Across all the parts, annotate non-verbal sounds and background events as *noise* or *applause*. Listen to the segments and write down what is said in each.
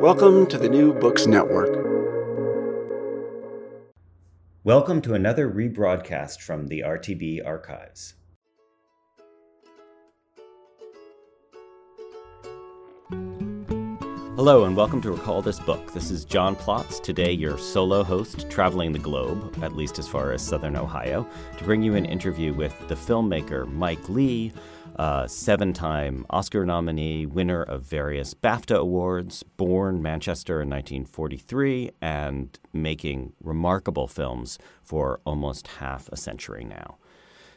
Welcome to the New Books Network. Welcome to another rebroadcast from the RTB archives. Hello, and welcome to Recall This Book. This is John Plotz, today your solo host traveling the globe, at least as far as southern Ohio, to bring you an interview with the filmmaker Mike Leigh, uh, seven time Oscar nominee, winner of various BAFTA awards, born Manchester in 1943, and making remarkable films for almost half a century now.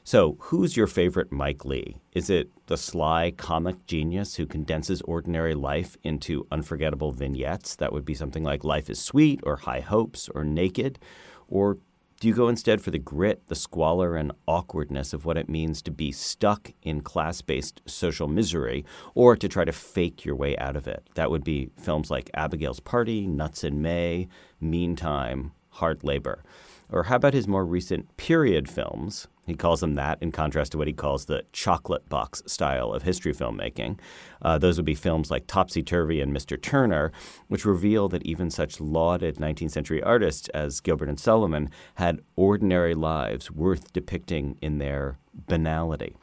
So, who's your favorite Mike Leigh? Is it the sly comic genius who condenses ordinary life into unforgettable vignettes that would be something like Life is Sweet or High Hopes or Naked? Or do you go instead for the grit, the squalor, and awkwardness of what it means to be stuck in class based social misery or to try to fake your way out of it? That would be films like Abigail's Party, Nuts in May, Meantime, Hard Labor. Or how about his more recent period films? He calls them that in contrast to what he calls the chocolate box style of history filmmaking. Uh, those would be films like Topsy Turvy and Mr. Turner, which reveal that even such lauded 19th century artists as Gilbert and Sullivan had ordinary lives worth depicting in their banality.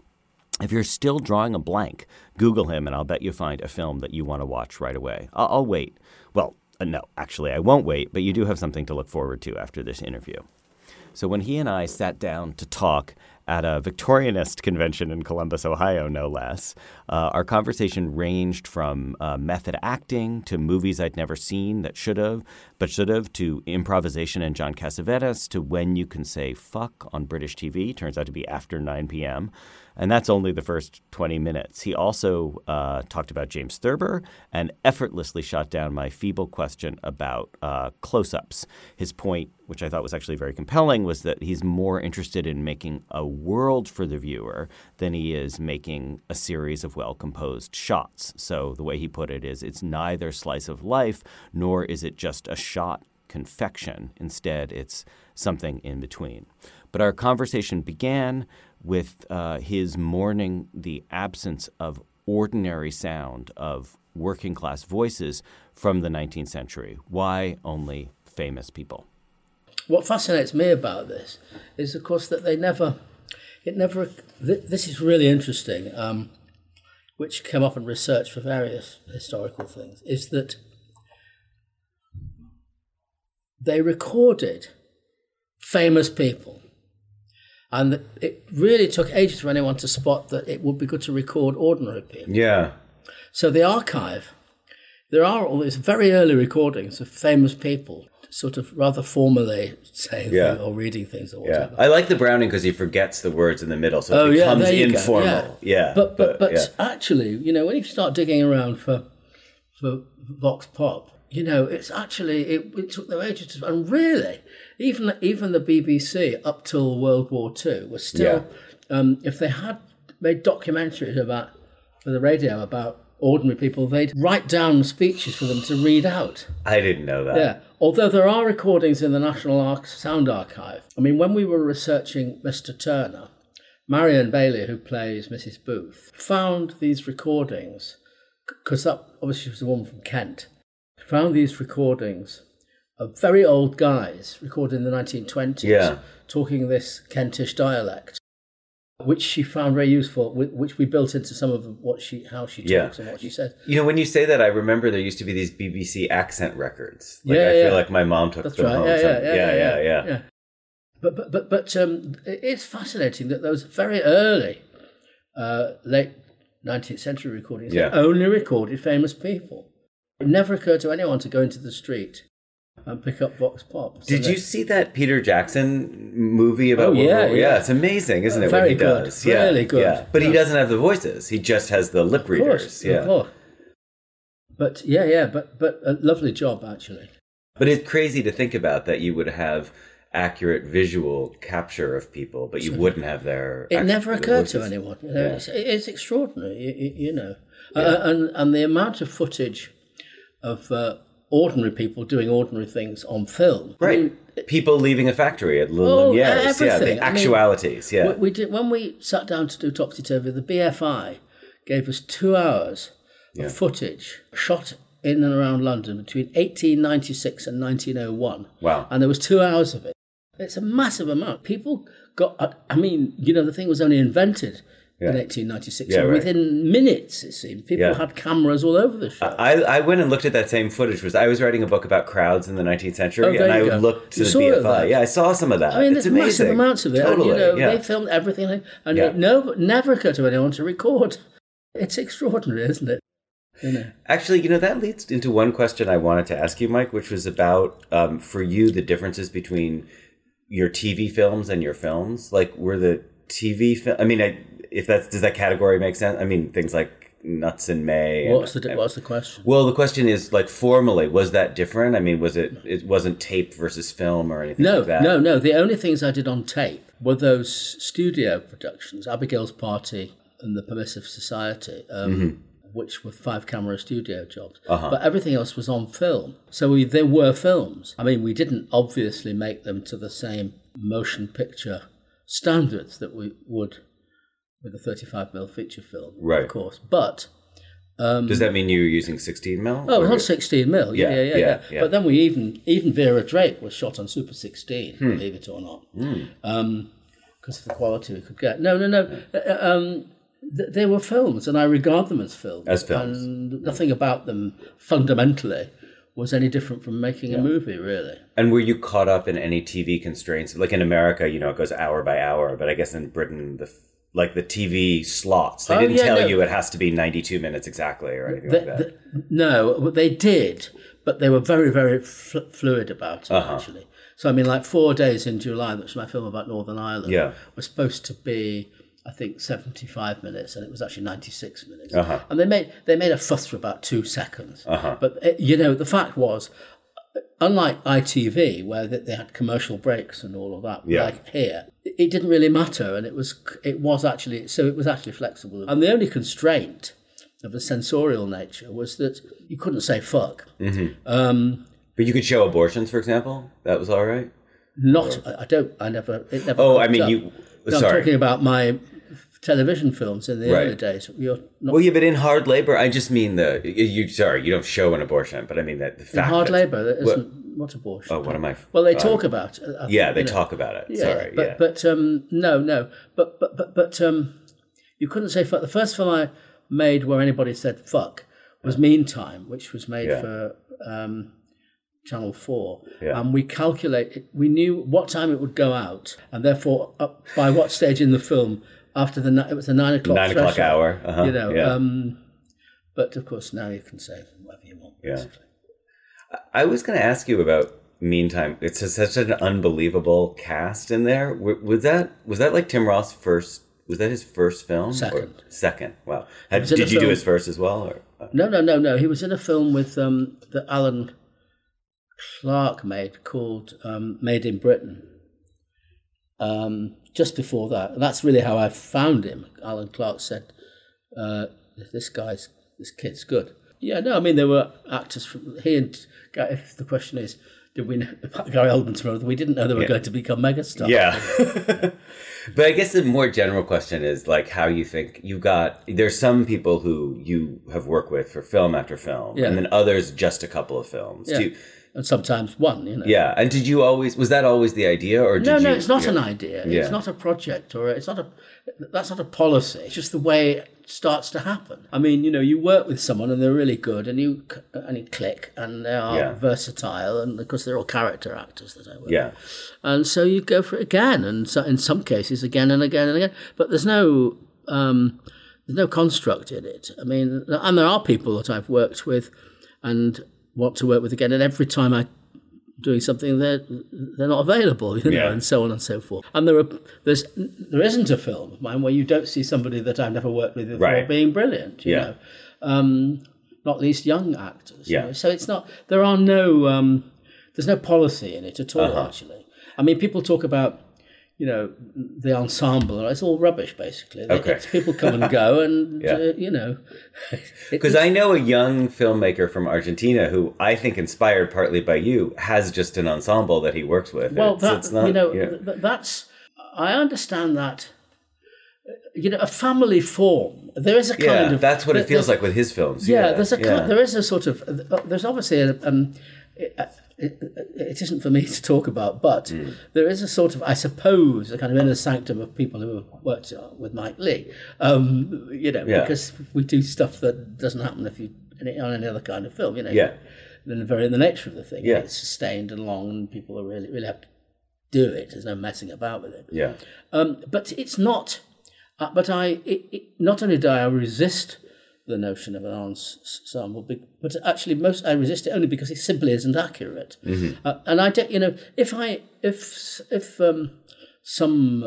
If you're still drawing a blank, Google him and I'll bet you find a film that you want to watch right away. I'll, I'll wait. Well, uh, no, actually, I won't wait, but you do have something to look forward to after this interview. So when he and I sat down to talk at a Victorianist convention in Columbus, Ohio, no less, uh, our conversation ranged from uh, method acting to movies I'd never seen that should have, but should have, to improvisation and John Cassavetes, to when you can say fuck on British TV. Turns out to be after 9 p.m. And that's only the first 20 minutes. He also uh, talked about James Thurber and effortlessly shot down my feeble question about uh, close ups. His point, which I thought was actually very compelling, was that he's more interested in making a world for the viewer than he is making a series of well composed shots. So the way he put it is it's neither slice of life nor is it just a shot confection. Instead, it's something in between. But our conversation began with uh, his mourning the absence of ordinary sound of working class voices from the 19th century. Why only famous people? What fascinates me about this is, of course, that they never, it never, th- this is really interesting, um, which came up in research for various historical things, is that they recorded famous people and it really took ages for anyone to spot that it would be good to record ordinary people. Yeah. So the archive, there are all these very early recordings of famous people, sort of rather formally saying Yeah. or reading things or Yeah, whatever. I like the Browning because he forgets the words in the middle, so Oh, it yeah, becomes go, informal. Yeah, But but but yeah. actually, you know, when you start digging around for for Vox Pop, you know, it's actually it, it took them ages to and really, even even the BBC up till World War Two was still, um, if they had made documentaries about for the radio about ordinary people, they'd write down speeches for them to read out. I didn't know that. Yeah. Although there are recordings in the National Arch- Sound Archive. I mean, when we were researching Mr. Turner, Marion Bailey, who plays Mrs. Booth, found these recordings because that obviously was a woman from Kent. Found these recordings of very old guys recorded in the 1920s, Yeah. talking this Kentish dialect, which she found very useful, which we built into some of what she, how she Yeah. talks and what she says. You know, when you say that, I remember there used to be these BBC accent records. Like, Yeah, I yeah. feel like my mom took That's them right. home. Yeah, yeah, yeah, yeah, yeah, yeah, yeah. But but but but um, it's fascinating that those very early, uh, late nineteenth century recordings Yeah. they only recorded famous people. It never occurred to anyone to go into the street and pick up vox pop. So Did you see that Peter Jackson movie about Oh, World yeah, War? yeah. it's amazing, isn't it? Very what he good, does. Yeah, really good. Yeah. But he doesn't have the voices. He just has the lip Of readers. course, yeah. of course. But yeah, yeah, but but a lovely job actually. But it's crazy to think about that you would have accurate visual capture of people, but you wouldn't have their. It never occurred to anyone. You know, Yeah. it's, it's extraordinary, you, you- know, uh, and and the amount of footage of uh, ordinary people doing ordinary things on film. I Right. mean, People leaving a factory at Oh, Lulem, yes, yeah, the I mean, actualities, yeah. We, we did when we sat down to do Topsy Turvy. The BFI gave us two hours Yeah. of footage shot in and around London between 1896 and 1901. Wow. And there was two hours of it. It's a massive amount. People got. I mean, you know, the thing was only invented. Yeah. In 1896, Yeah, and right. within minutes, it seemed people Yeah. had cameras all over the show. I, I went and looked at that same footage. Was I was writing a book about crowds in the 19th century, Oh, and I go. looked to You the BFI. Yeah, I saw some of that. I mean, it's there's amazing. massive amounts of it. and, Totally, you know, yeah. they filmed everything, and Yeah. it no, never occurred to anyone to record. It's extraordinary, isn't it? You know. Actually, you know, that leads into one question I wanted to ask you, Mike, which was about um, for you the differences between your TV films and your films. Like, were the TV film? I mean, I, if that's does that category make sense? I mean, things like Nuts in May. and- What's the what's the question? well, the question is like formally, was that different? I mean, was it? It wasn't tape versus film or anything No, like that. no, no. The only things I did on tape were those studio productions, Abigail's Party and the Permissive Society, um, which were five camera studio jobs. Uh-huh. But everything else was on film. So we, there were films. I mean, we didn't obviously make them to the same motion picture standards that we would with a 35 mm feature film, Right. of course. But Does that mean you were using 16 mil? Oh, it was Or- on 16 mil. Yeah, Yeah, yeah, yeah, yeah, yeah. But then we even even Vera Drake was shot on Super 16, Hmm. believe it or not, because of the quality we could get. No, no, no. Uh, Um, th- they were films, and I regard them as films. As films. and nothing about them fundamentally was any different from making a movie, really. And were you caught up in any TV constraints? Like in America, you know, it goes hour by hour, but I guess in Britain, the like the TV slots, they Oh, didn't yeah, tell no. you it has to be 92 minutes exactly or anything The- like that. the- no, but they did, but they were very, very fl- fluid about it, Uh-huh. actually. So, I mean, like Four Days in July, which is my film about Northern Ireland, Yeah. was supposed to be, I think, 75 minutes, and it was actually 96 minutes. Uh-huh. And they made, they made a fuss for about two seconds. Uh-huh. But, uh, you know, the fact was, unlike ITV, where they had commercial breaks and all of that, Yeah. like here, it didn't really matter, and it was it was actually so it was actually flexible. And the only constraint of a sensorial nature was that you couldn't say fuck. Um, but you could show abortions, for example. That was all right. not I, I don't I never it never. Oh, I mean, up. you. No, I'm sorry. talking about my television films in the Right. early days. You're not Well, yeah, but in hard labor, I just mean the you. Sorry, you don't show an abortion, but I mean that the fact in hard labour. That What- isn't what abortion. Oh, what am I? Well, they um, talk about. it, think, Yeah, they know. talk about it. Yeah, Sorry, but yeah. but um, no, no, but but but but um, you couldn't say fuck. The first film I made where anybody said fuck was Meantime, which was made Yeah. for um, Channel Four, Yeah. and we calculated. We knew what time it would go out, and therefore up by what stage in the film after the it was a nine o'clock Nine o'clock hour. Uh-huh, You know, yeah. um, but of course now you can say whatever you want. Yeah. Basically. I was going to ask you about Meantime. It's such an unbelievable cast in there. W- Was that was that like Tim Roth' first? Was that his first film? or- Second. second. Wow. Had, did you do his first as well? Or? No, no, no, no. He was in a film with um, that Alan Clarke made called um, Made in Britain. Um, just before that, and that's really how I found him. Alan Clarke said, uh, "This guy's this kid's good. Yeah, no, I mean there were actors from he and if the question is, did we know *laughs* Gary Oldman's brother? We didn't know they were Yeah. going to become megastars. Yeah. *laughs* but I guess the more general question is like how you think you've got there's some people who you have worked with for film after film Yeah. and then others just a couple of films. Yeah. Do you- and sometimes one. You know. yeah. And did you always was that always the idea or did No, you no, it's not yeah. an idea. Yeah. It's not a project, or it's not a. That's not a policy. It's just the way it starts to happen. I mean, you know, you work with someone and they're really good, and you and you click, and they are Yeah. versatile, and because they're all character actors that I work. Yeah. with. and so you go for it again, and so in some cases again and again and again. But there's no. Um, there's no construct in it. I mean, and there are people that I've worked with and want to work with again, and every time I doing something they're they're not available, you know, Yeah. and so on and so forth. And there are there's there isn't a film of mine where you don't see somebody that I've never worked with before Right. being brilliant, you Yeah. know. Um, not least young actors. you Yeah. know. So it's not there are no um, there's no policy in it at all Uh-huh. actually. I mean people talk about you know the ensemble it's all rubbish basically. Okay. It's people come and go and *laughs* Yeah. uh, you know *laughs* Because I know a young filmmaker from Argentina who I think inspired partly by you has just an ensemble that he works with. Well, It's- that, it's not- you know, yeah. th- that's I understand that. You know, a family form. There is a kind yeah, of that's what it feels like with his films. Yeah, there's a kind, there is a sort of there's obviously a, um, it, it, isn't for me to talk about, but Hmm. there is a sort of I suppose a kind of inner sanctum of people who have worked with Mike Leigh. Um, you know, Yeah. because we do stuff that doesn't happen if you on any other kind of film. You know, Yeah. The very in the nature of the thing. Yeah. it's sustained and long, and people are really really have to do it. There's no messing about with it. Yeah. Um, but it's not. Uh, but I, it, it, not only do I resist the notion of an ensemble, but actually most I resist it only because it simply isn't accurate. Uh, and I don't, you know, if I, if if um, some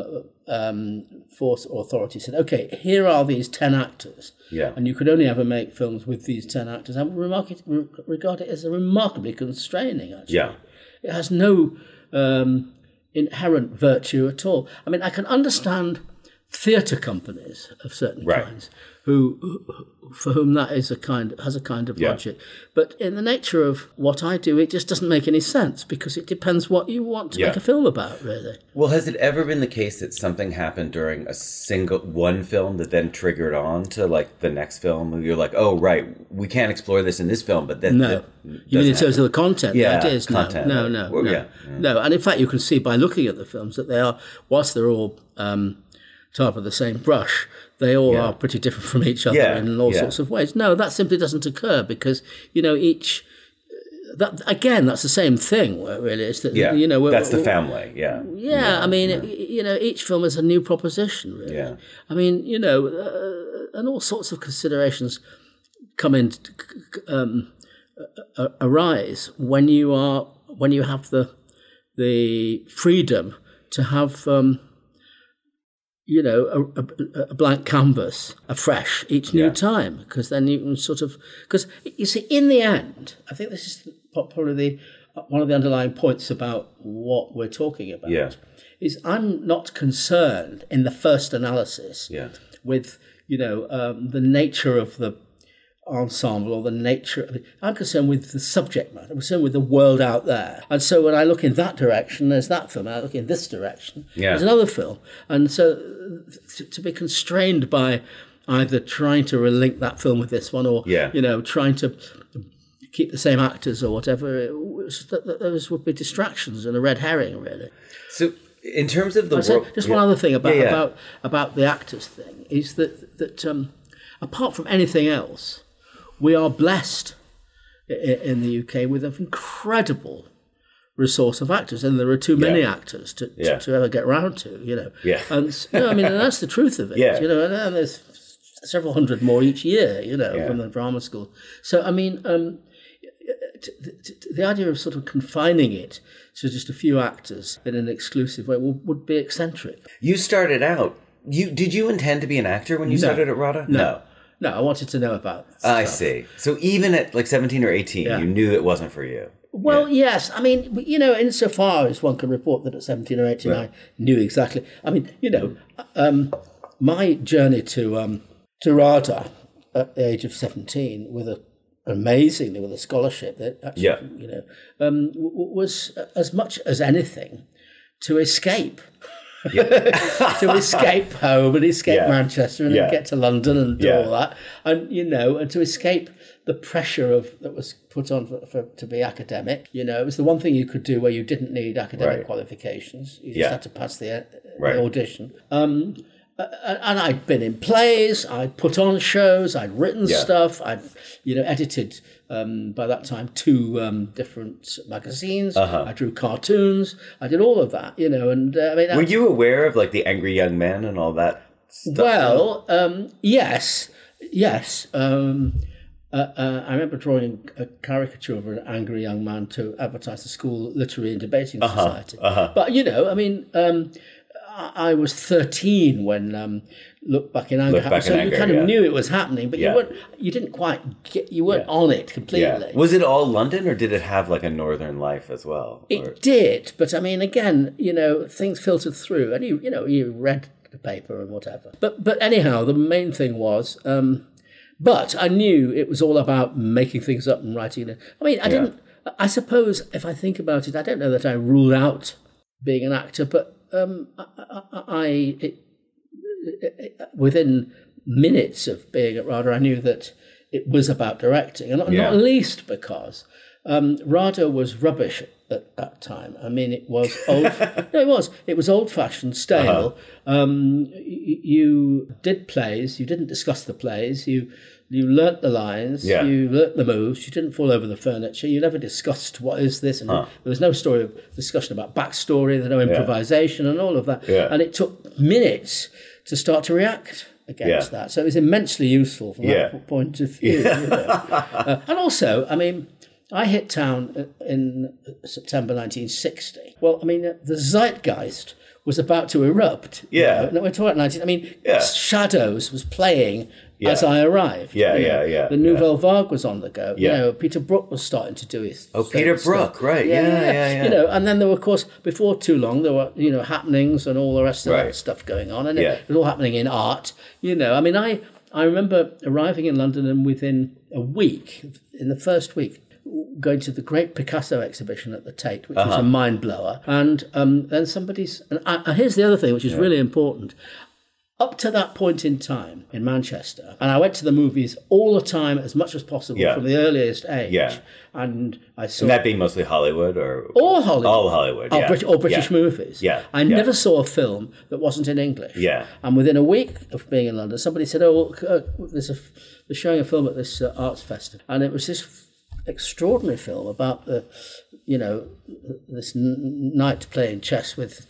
um, force or authority said, okay, here are these ten actors, Yeah. and you could only ever make films with these ten actors, I would remark it, re- regard it as a remarkably constraining. Actually, Yeah. it has no um, inherent virtue at all. I mean, I can understand theatre companies of certain Right. kinds who, who for whom that is a kind has a kind of Yeah. logic. But in the nature of what I do, it just doesn't make any sense because it depends what you want to Yeah. make a film about, really. Well, has it ever been the case that something happened during a single one film that then triggered on to like the next film? Where you're like, oh right, we can't explore this in this film, but then No. that You mean in doesn't terms of the content, Yeah, the ideas? No, content, no, like- no, well, no, yeah, no. And in fact, you can see by looking at the films that they are, whilst they're all um, tarred with the same brush, they all Yeah. are pretty different from each other Yeah, in all yeah. sorts of ways. No, that simply doesn't occur because you know each. That again, that's the same thing. Really, it's that Yeah, you know we're- that's the family. Yeah, yeah, I mean, you know, each film is a new proposition, really. Yeah. I mean, you know, uh, and all sorts of considerations come in, um, arise when you are when you have the the freedom to have, um, you know, a, a, a blank canvas afresh each new Yeah. time, because then you can sort of because you see, in the end, I think this is probably the one of the underlying points about what we're talking about Yeah. is I'm not concerned in the first analysis Yeah. with you know um, the nature of the ensemble or the nature of it. I'm concerned with the subject matter. I'm concerned with the world out there. And so when I look in that direction, there's that film. I look in this direction, Yeah. there's another film. And so uh, to, be constrained by either trying to relink that film with this one or Yeah. you know trying to keep the same actors or whatever, it was, that, that those would be distractions and a red herring, really. So in terms of the say, world, just yeah. one other thing about Yeah, yeah. about about the actors thing is that that um, apart from anything else, we are blessed in the UK with an incredible resource of actors, and there are too many Yeah. actors to, to, Yeah. to ever get round to. You know, Yeah. and no, I mean, and that's the truth of it. Yeah. you know, and, and there's several hundred more each year. You know, Yeah. from the drama school. So I mean. Um, t- t- the idea of sort of confining it to just a few actors in an exclusive way would, would be eccentric. you started out. You did you intend to be an actor when you No. started at RADA? No. No, I wanted to know about. I stuff. see. So even at like 17 or 18, Yeah. you knew it wasn't for you. Well, yes. I mean, you know, insofar as one can report that at 17 or 18, I knew exactly. I mean, you know, um, my journey to um, to RADA at the age of 17 with a amazingly with a scholarship that actually, Yeah. you know, um, was as much as anything to escape. *laughs* to escape home and escape Yeah. Manchester and Yeah. get to London and do all that, and you know, and to escape the pressure of that was put on for, for to be academic. You know, it was the one thing you could do where you didn't need academic Right. qualifications. You just had to pass the, uh, Right. the audition. Um, and I'd been in plays, I'd put on shows, I'd written stuff, I'd you know edited um, by that time two um, different magazines. Uh-huh. I drew cartoons. I did all of that, you know. And uh, I mean, Were you aware of like the angry young men and all that stuff? well, um, yes, yes. Um, uh, uh, I remember drawing a caricature of an angry young man to advertise the school literary and debating Uh-huh, society. But you know, I mean, um, I, I was thirteen when um, Look Back in Anger Look happened, so Anger, you kind of yeah. knew it was happening, but Yeah. you weren't, you didn't quite get, you weren't on it completely. Yeah. Was it all London or did it have like a northern life as well? Or- It did, but I mean, again, you know, things filtered through, and you, you know, you read the paper and whatever. But, but anyhow, the main thing was, um, but I knew it was all about making things up and writing it. I mean, I didn't. I suppose if I think about it, I don't know that I ruled out being an actor, but um, I, I, I it, within minutes of being at RADA, I knew that it was about directing, and not, Yeah. not least because um, RADA was rubbish at that time. I mean, it was *laughs* old. no, it was. It was old-fashioned, stale. Uh-huh. Um, y- you did plays. You didn't discuss the plays. You you learnt the lines. Yeah. You learnt the moves. You didn't fall over the furniture. You never discussed what is this, and there was no story of discussion about backstory. There's no improvisation and all of that. Yeah. And it took minutes to start to react against Yeah. that. So it was immensely useful from Yeah. that point of view. you know. *laughs* Uh, and also, I mean, I hit town uh, in uh, September 1960. Well, I mean, uh, the zeitgeist was about to erupt. you Yeah. know. No, we're talking 19. I mean, Yeah. Shadows was playing Yeah. as I arrived. Yeah, you know. yeah, yeah, The Nouvelle Vague was on the go. Yeah. You know, Peter Brook was starting to do his. Oh, Peter stuff. Brook, right. Yeah, yeah, yeah. You know, and then there were, of course, before too long, there were, you know, happenings and all the rest of Right. that stuff going on. And Yeah. it was all happening in art. You know, I mean, I, I remember arriving in London and within a week, in the first week, going to the great Picasso exhibition at the Tate, which Uh-huh. was a mind blower. And um, then somebody's, and I, and here's the other thing, which is really important. Up to that point in time in Manchester, and I went to the movies all the time as much as possible Yeah. from the earliest age. Yeah. And I saw And that being mostly Hollywood or all Hollywood. all Hollywood, Or, yeah. Brit- or British Yeah. movies. Yeah, I never saw a film that wasn't in English. Yeah. And within a week of being in London, somebody said, "Oh, uh, there's a they're showing a film at this uh, arts festival," and it was this extraordinary film about the, you know, this n- knight playing chess with.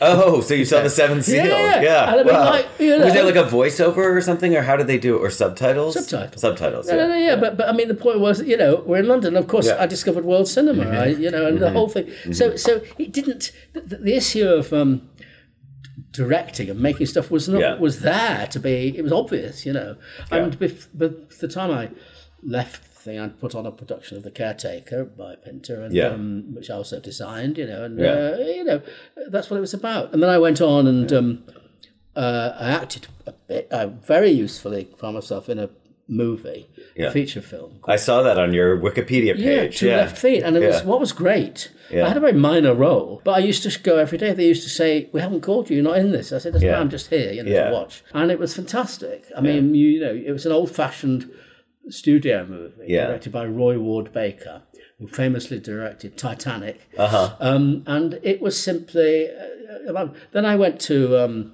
Oh, so you saw the Seven Seals? Yeah, Yeah. and I mean, wow. like, you Was know- there like a voiceover or something, or how did they do it, or subtitles? Subtitles. Subtitles. No, no, no, yeah, But, but I mean, the point was, you know, we're in London. Of course, Yeah. Mm-hmm. I discovered world cinema, right? You know, and the whole thing. So, so it didn't. The, the issue of um, directing and making stuff was not Yeah. was there to be. It was obvious, you know. And bef- by the time I left thing, I'd put on a production of The Caretaker by Pinter, and Yeah. um, which I also designed, you know, and Yeah. uh, you know, that's what it was about. And then I went on and. Um, uh, I acted a bit, uh, very usefully for myself in a movie, Yeah. a feature film. I saw that on your Wikipedia Yeah, page. two left feet, and it was what was great. Yeah. I had a very minor role, but I used to go every day. They used to say, "We haven't called you. You're not in this." I said, "That's Yeah. I'm just here, you know, Yeah. to watch." And it was fantastic. I mean, you, you know, it was an old-fashioned studio movie Yeah. directed by Roy Ward Baker, who famously directed Titanic. Uh-huh. Um, and it was simply. Uh, about- then I went to um,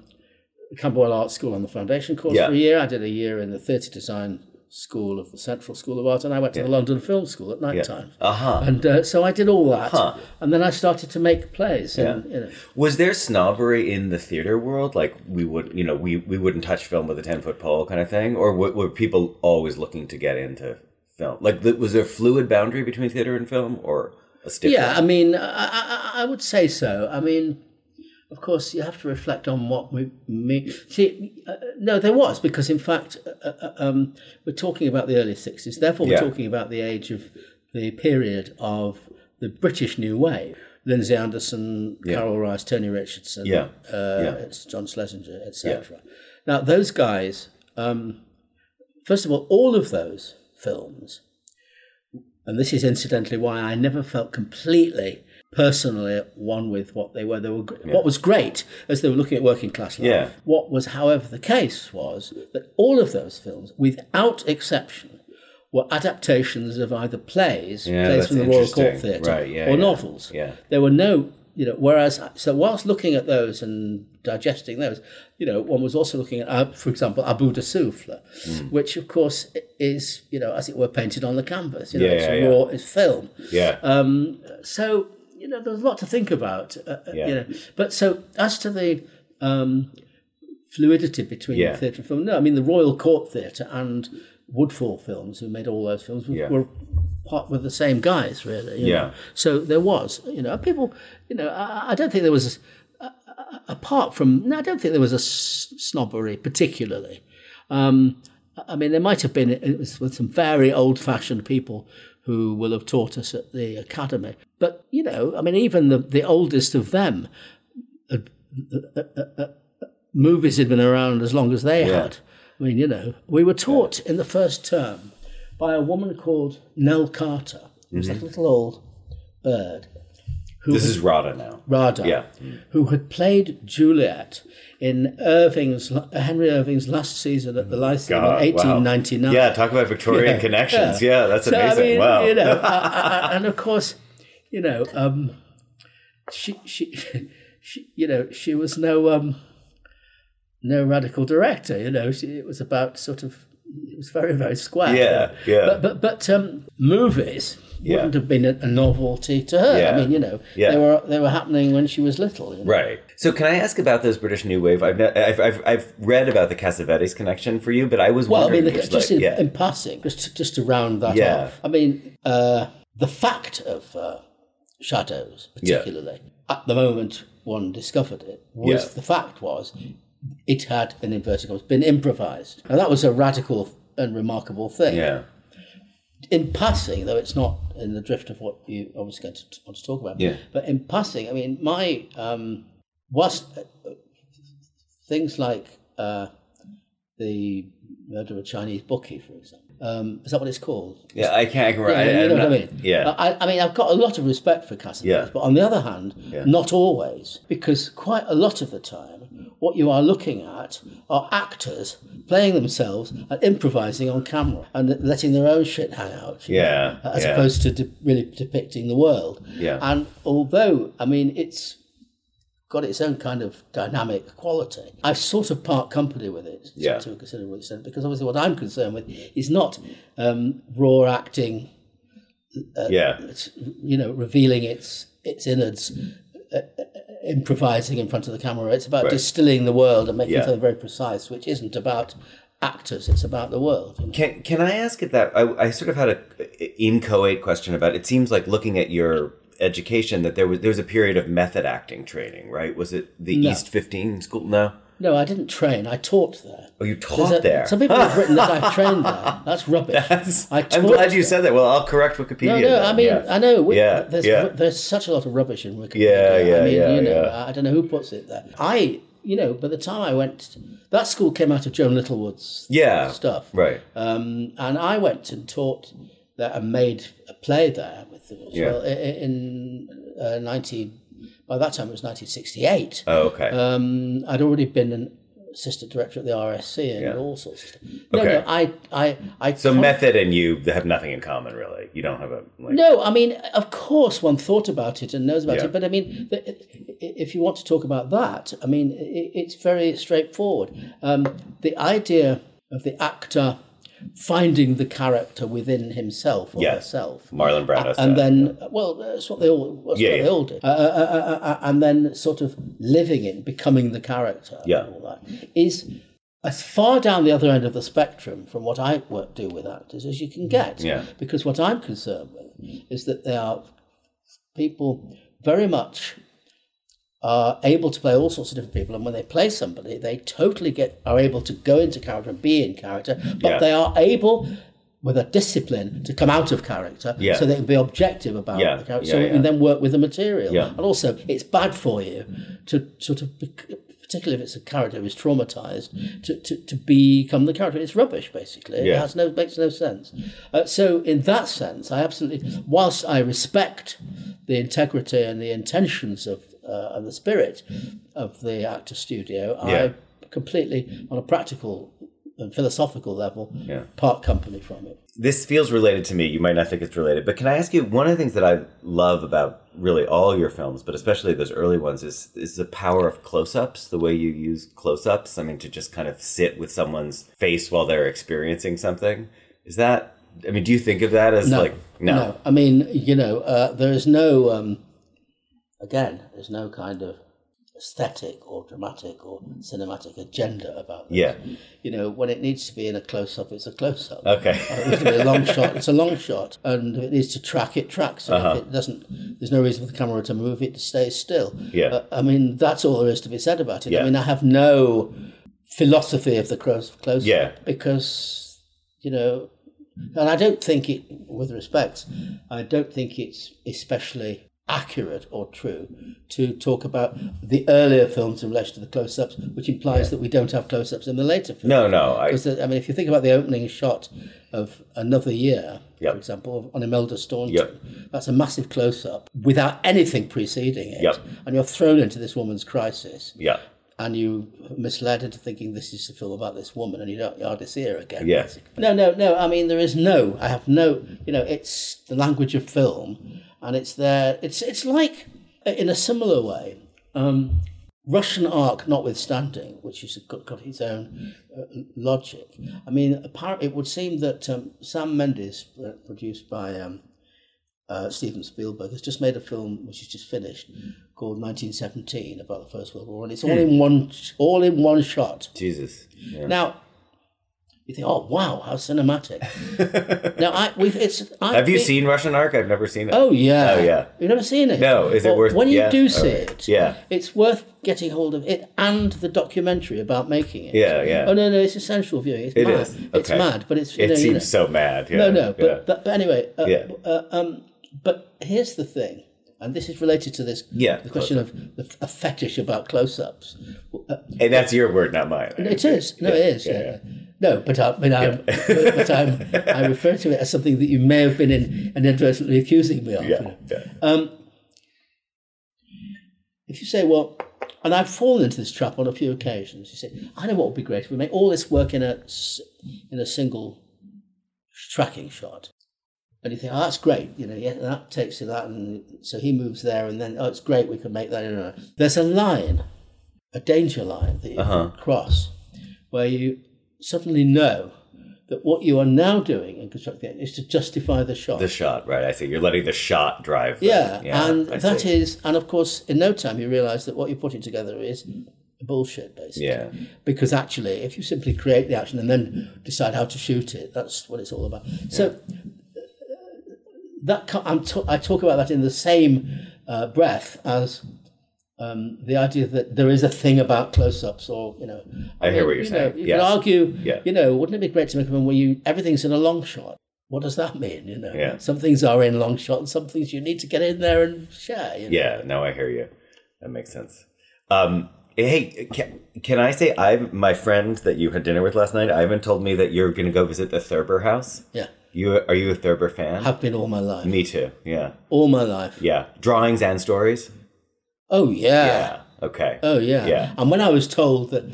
Camberwell Art School on the foundation course Yeah. for a year. I did a year in the theatre design school of the Central School of Art, and I went to the London Film School at night time. Uh-huh. And uh, so I did all that, Huh. and then I started to make plays. And, you know, Was there snobbery in the theater world? Like we would, you know, we, we wouldn't touch film with a ten foot pole kind of thing, or were, were people always looking to get into film? Like, was there a fluid boundary between theater and film, or a stiff? yeah, I mean, I, I, I would say so. I mean, of course, you have to reflect on what we mean. See, uh, no, there was because, in fact, uh, uh, um, we're talking about the early '60s. Therefore, we're Yeah. talking about the age of the period of the British New Wave. Lindsay Anderson, Karel Reisz, Tony Richardson, Yeah. Uh, Yeah. John Schlesinger, etc. Now, those guys, um, first of all, all of those films, and this is incidentally why I never felt completely personally at one with what they were. They were what was great as they were looking at working class life. Yeah. What was, however, the case was that all of those films, without exception, were adaptations of either plays, Yeah, plays from the Royal Court. Theatre, Right, yeah, or yeah. novels. Yeah. There were no, you know, whereas, so whilst looking at those and digesting those, you know, one was also looking at, uh, for example, À bout de souffle, Hmm. which of course is, you know, as it were, painted on the canvas. You know, Yeah, it's yeah, yeah. raw, it's film. Yeah. Um, so you know, there's a lot to think about. Uh, uh, Yeah. You know, but so as to the um, fluidity between Yeah. theatre and film, no, I mean the Royal Court Theatre and Woodfall Films, who made all those films, were, Yeah. were part with the same guys, really. you know. Yeah. So there was, you know, people, you know, I, I don't think there was. A, apart from, no, I don't think there was a s- snobbery particularly. Um, I mean, there might have been it was with some very old-fashioned people who will have taught us at the academy. But you know, I mean, even the the oldest of them, uh, uh, uh, uh, movies had been around as long as they Yeah. had. I mean, you know, we were taught in the first term by a woman called Nell Carter, who's Mm-hmm. that little old bird. Who This had- is Rada now. Rada, Yeah. who had played Juliet in Irving's Henry Irving's last season at the Lyceum God, in wow. 1899. Yeah, talk about Victorian Yeah, connections. Yeah, that's So, I amazing. mean, wow. You know, *laughs* uh, uh, and of course, you know, um, she, she, *laughs* she, you know, she was no, um, no radical director. You know, she, it was about sort of, it was very, very square. Yeah, yeah. But but but um, movies Yeah. wouldn't have been a, novelty to her. Yeah. I mean, you know, Yeah. they were they were happening when she was little. You know? Right. So, can I ask about those British New Wave? I've I've I've, I've read about the Cassavetes connection for you, but I was Well, I mean, just just like, in, yeah, in passing, just to, just to round that off. I mean, uh, the fact of uh, shadows, particularly at the moment one discovered it, was the fact was it had, in inverted commas, been improvised, and that was a radical and remarkable thing. yeah, In passing, though it's not in the drift of what you obviously going to want to talk about, Yeah. but in passing, I mean, my um, uh, things like uh, the murder of a Chinese bookie, for example. Um, is that what it's called? yeah. I can't. Yeah, I, you know not- what I mean? Yeah, I, I mean, I've got a lot of respect for Cassavetes, Yeah. but on the other hand, Yeah. not always, because quite a lot of the time, what you are looking at are actors playing themselves and improvising on camera and letting their own shit hang out. Yeah, know, as yeah. opposed to de- really depicting the world. Yeah. And although, I mean, it's got its own kind of dynamic quality. I've sort of part company with it Yeah. to a considerable extent because obviously what I'm concerned with is not um, raw acting, yeah, you know, revealing its its innards, uh, uh, Uh, improvising in front of the camera. It's about Right. distilling the world and making Yeah. something very precise, which isn't about actors. It's about the world. you know. Can can I ask if that I, I sort of had a inchoate question about it seems like looking at your education that there was there was a period of method acting training, right? Was it the No. East 15 school? No. No, I didn't train. I taught there. Oh, you taught a- there. Some people have written that I've *laughs* trained there. That's rubbish. That's- I I'm glad you there. said that. Well, I'll correct Wikipedia. No, no. then, I mean, yeah. I know. We, Yeah, There's yeah. there's such a lot of rubbish in Wikipedia. Yeah, yeah, I mean, yeah, you know, yeah. I don't know who puts it there. I, you know, by the time I went, that school came out of Joan Littlewood's Yeah, stuff. right. Um, and I went and taught there and made a play there with them as Yeah. well in uh, 19. By that time, it was 1968. Oh, okay. Um, I'd already been an assistant director at the RSC and Yeah. all sorts of stuff. No, Okay. no, I, I, I. so method and you have nothing in common, really. You don't have a like. No, I mean, of course, one thought about it and knows about Yeah. it. But I mean, if you want to talk about that, I mean, it's very straightforward. Um, the idea of the actor finding the character within himself or Yeah. herself. Marlon Brando. and then, well, that's what they all, that's Yeah, what yeah. they all did. Uh, uh, uh, and then sort of living in, becoming the character, Yeah. and all that, is as far down the other end of the spectrum from what I work, do with actors as you can get. Yeah. Because what I'm concerned with is that they are people very much are able to play all sorts of different people, and when they play somebody, they totally get are able to go into character and be in character, but Yeah. they are able. With a discipline to come out of character, Yeah. so they can be objective about Yeah, the character, so yeah. can then work with the material. Yeah. And also, it's bad for you to sort of particularly if it's a character who's traumatized, to, to, to become the character. It's rubbish, basically. It has no makes no sense. Uh, so in that sense, I absolutely, whilst I respect the integrity and the intentions of uh, and the spirit of the actor studio, Yeah. I completely, on a practical and philosophical level, Yeah. part company from it. this feels related to me. You might not think it's related, but can I ask you one of the things that I love about really all your films, but especially those early ones, is is the power of close-ups. The way you use close-ups. I mean, to just kind of sit with someone's face while they're experiencing something. Is that? I mean, do you think of that as like no? I mean, you know, uh, there is no, um, again, there's no kind of aesthetic or dramatic or cinematic agenda about this. Yeah. You know, when it needs to be in a close up, it's a close up. Okay. If it needs to be a long *laughs* shot, it's a long shot. And if it needs to track, it tracks. And Uh-huh. if it doesn't, there's no reason for the camera to move it to stay still. Yeah. Uh, I mean, that's all there is to be said about it. Yeah. I mean, I have no philosophy of the close close Yeah. because you know and I don't think it with respect I don't think it's especially accurate or true to talk about the earlier films in relation to the close-ups which implies that we don't have close-ups in the later films No, no. I, because uh, I mean if you think about the opening shot of another year Yep. for example on Imelda Staunton Yep. that's a massive close-up without anything preceding it Yep. and you're thrown into this woman's crisis yeah. and you misled into thinking this is a film about this woman and you don't you hardly see her again. Yeah. basically. No, no, no. I mean, there is no. I have no. You know, it's the language of film, and it's there. It's it's like in a similar way. Um, Russian Ark notwithstanding, which has got, got its own uh, logic. I mean, apparently, it would seem that um, Sam Mendes, uh, produced by um, uh, Steven Spielberg, has just made a film which is just finished called 1917 about the First World War, and it's all in one all in one shot. Jesus. Yeah. Now, you think, oh wow, how cinematic! *laughs* now, I we've it's. I've Have you been- seen Russian Ark? I've never seen it. Oh yeah. Oh, yeah. You've never seen it? No, is it Well, worth- When you yeah, do see alright. it, Yeah. it's worth getting hold of it and the documentary about making it. Yeah, yeah. Oh no, no, it's essential viewing. It's It mad. is. It's mad, but it's you it you seems know. so mad. Yeah. No, no, but, yeah. but, but anyway, uh, Yeah. uh, um, but here's the thing, and this is related to this Yeah, the question of the, a fetish about close-ups. Uh, and that's your word, not mine. it is. No, it is. Yeah. No, but I mean, I'm, but, but I'm, I refer to it as something that you may have been in, inadvertently accusing me of. Yeah. yeah. Um, if you say, well, and I've fallen into this trap on a few occasions. You say, I know what would be great if we make all this work in a in a single tracking shot. And you think, oh, that's great. You know, yeah, that takes to that, and so he moves there, and then oh, it's great. We can make that. There's a line, a danger line that you Uh-huh. can cross, where you suddenly know that what you are now doing in constructing it is to justify the shot. The shot, right? I see. You're letting the shot drive. the- Yeah, and I that see. is, and of course, in no time you realise that what you're putting together is bullshit, basically. Yeah. Because actually, if you simply create the action and then decide how to shoot it, that's what it's all about. So that I'm t- I talk about that in the same uh, breath as. Um, the idea that there is a thing about close-ups, or you know, I hear what you're you know, saying. You Yeah. could argue, Yeah. you know, wouldn't it be great to make a film where you everything's in a long shot? What does that mean? You know, Yeah. some things are in long shot, and some things you need to get in there and share. You know? Yeah, no, I hear you. That makes sense. Um, hey, can, can I say I my friend that you had dinner with last night, Ivan told me that you're going to go visit the Thurber house. yeah. You are you a Thurber fan? Have been all my life, me too. Yeah. all my life. Yeah. Drawings and stories? Oh yeah. Yeah. Okay. Oh yeah. Yeah. And when I was told that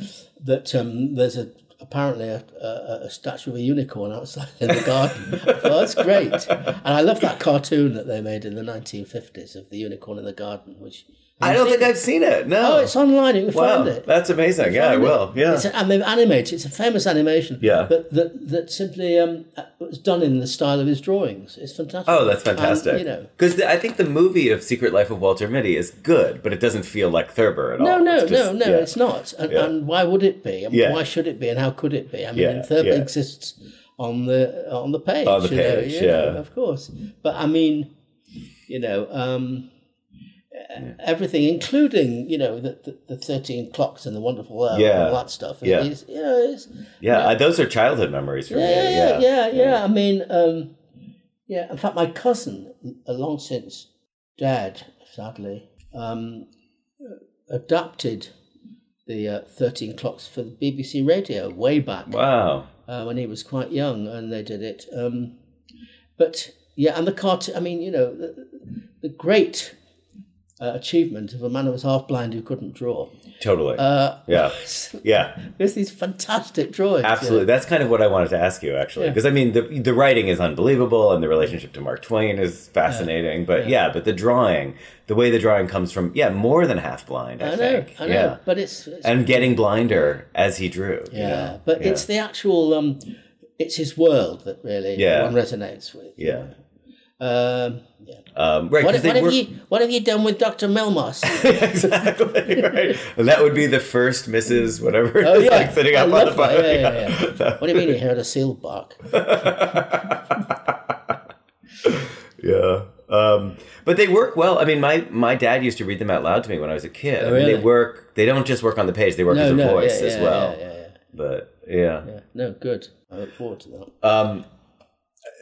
that um, there's a apparently a, a, a statue of a unicorn outside in the garden, thought that's great. And I love that cartoon that they made in the 1950s of the unicorn in the garden, which I don't think I've seen it. No. Oh, it's online. You can Wow, find it. that's amazing. Yeah, I will. Yeah. It's a, and they've animated. It's a famous animation. Yeah. That that, that simply um, was done in the style of his drawings. It's fantastic. Oh, that's fantastic. you know. because I think the movie of Secret Life of Walter Mitty is good, but it doesn't feel like Thurber at No, all. no, just- no, no. yeah. It's not. And, Yeah. and why would it be? And Yeah. why should it be? And how could it be? I mean, Thurber exists on the on the page. On the you know, page, yeah. know, of course. But I mean, you know, um, everything, including you know the, the, the thirteen clocks and the Wonderful O Yeah. and all that stuff. Yeah. Is, you know, is Yeah, I- those are childhood memories for me. yeah, yeah, Yeah, yeah, yeah. I mean, um, yeah. In fact, my cousin, a long since dead, sadly, um, adapted the uh, 13 clocks for the BBC radio way back Wow. uh, when he was quite young, and they did it. Um, but yeah, and the cartoon. I mean, you know, the, the great uh, achievement of a man who was half blind who couldn't draw. Totally. Uh, yeah. *laughs* Yeah. There's these fantastic drawings. you know. Absolutely. That's kind of what I wanted to ask you, actually, Yeah. because I mean, the the writing is unbelievable, and the relationship to Mark Twain is fascinating. But yeah. but the drawing, the way the drawing comes from, yeah, more than half blind. I, I know, think. I know, Yeah. but it's, it's and getting blinder as he drew. you yeah, know? but Yeah. it's the actual. Um, it's his world that really Yeah. one resonates with. yeah. Um, yeah. Um, right. What, what have you What have you done with Doctor Millmoss? *laughs* exactly right. And *laughs* that would be the first Mrs. Whatever. Oh yeah, like sitting I up on the phone. Yeah, yeah, yeah. *laughs* What do you mean you heard a seal bark? Yeah. Um, but they work well. I mean, my my dad used to read them out loud to me when I was a kid. I mean, Oh, they work. They don't just work on the page; they work No, as a no, voice yeah, as well. yeah, yeah, yeah. But yeah. Yeah, no, good. I look forward to that. Um,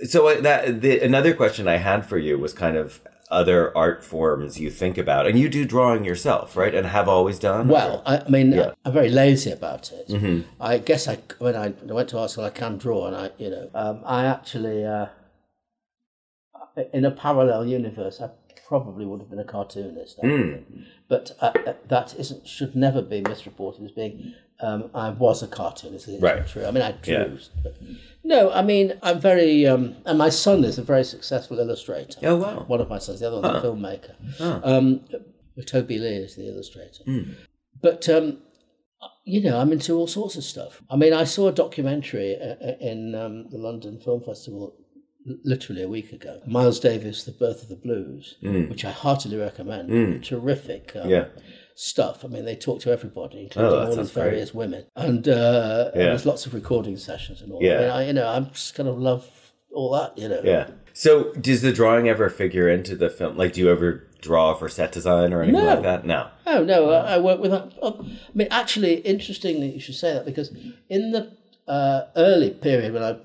so that the another question I had for you was kind of other art forms you think about, and you do drawing yourself, right? And have always done. Well, I, I mean, Yeah. I'm very lazy about it. Mm-hmm. I guess I when I went to art school, I can draw, and I, you know, um, I actually, uh, in a parallel universe, I probably would have been a cartoonist. I Hmm. But uh, uh, that isn't should never be misreported as being. Um, I was a cartoonist. It's Right. true. I mean, I drew. Yeah. But, no, I mean, I'm very, um, and my son is a very successful illustrator. Oh wow. One of my sons, the other one's a filmmaker. Um, Toby Leigh is the illustrator. But, um, you know, I'm into all sorts of stuff. I mean, I saw a documentary uh, uh, in um, the London Film Festival literally a week ago. Miles Davis, The Birth of the Blues, which I heartily recommend. Terrific. Um, Yeah. Stuff. I mean, they talk to everybody, including Oh, all these sounds great. various women, and, uh, and there's lots of recording sessions and all. Yeah. I mean, I, you know, I'm just kind of love all that. You know. Yeah. So, does the drawing ever figure into the film? Like, do you ever draw for set design or anything No. like that? No. Oh no, I, I work with. I mean, actually, interesting that you should say that because in the uh, early period when I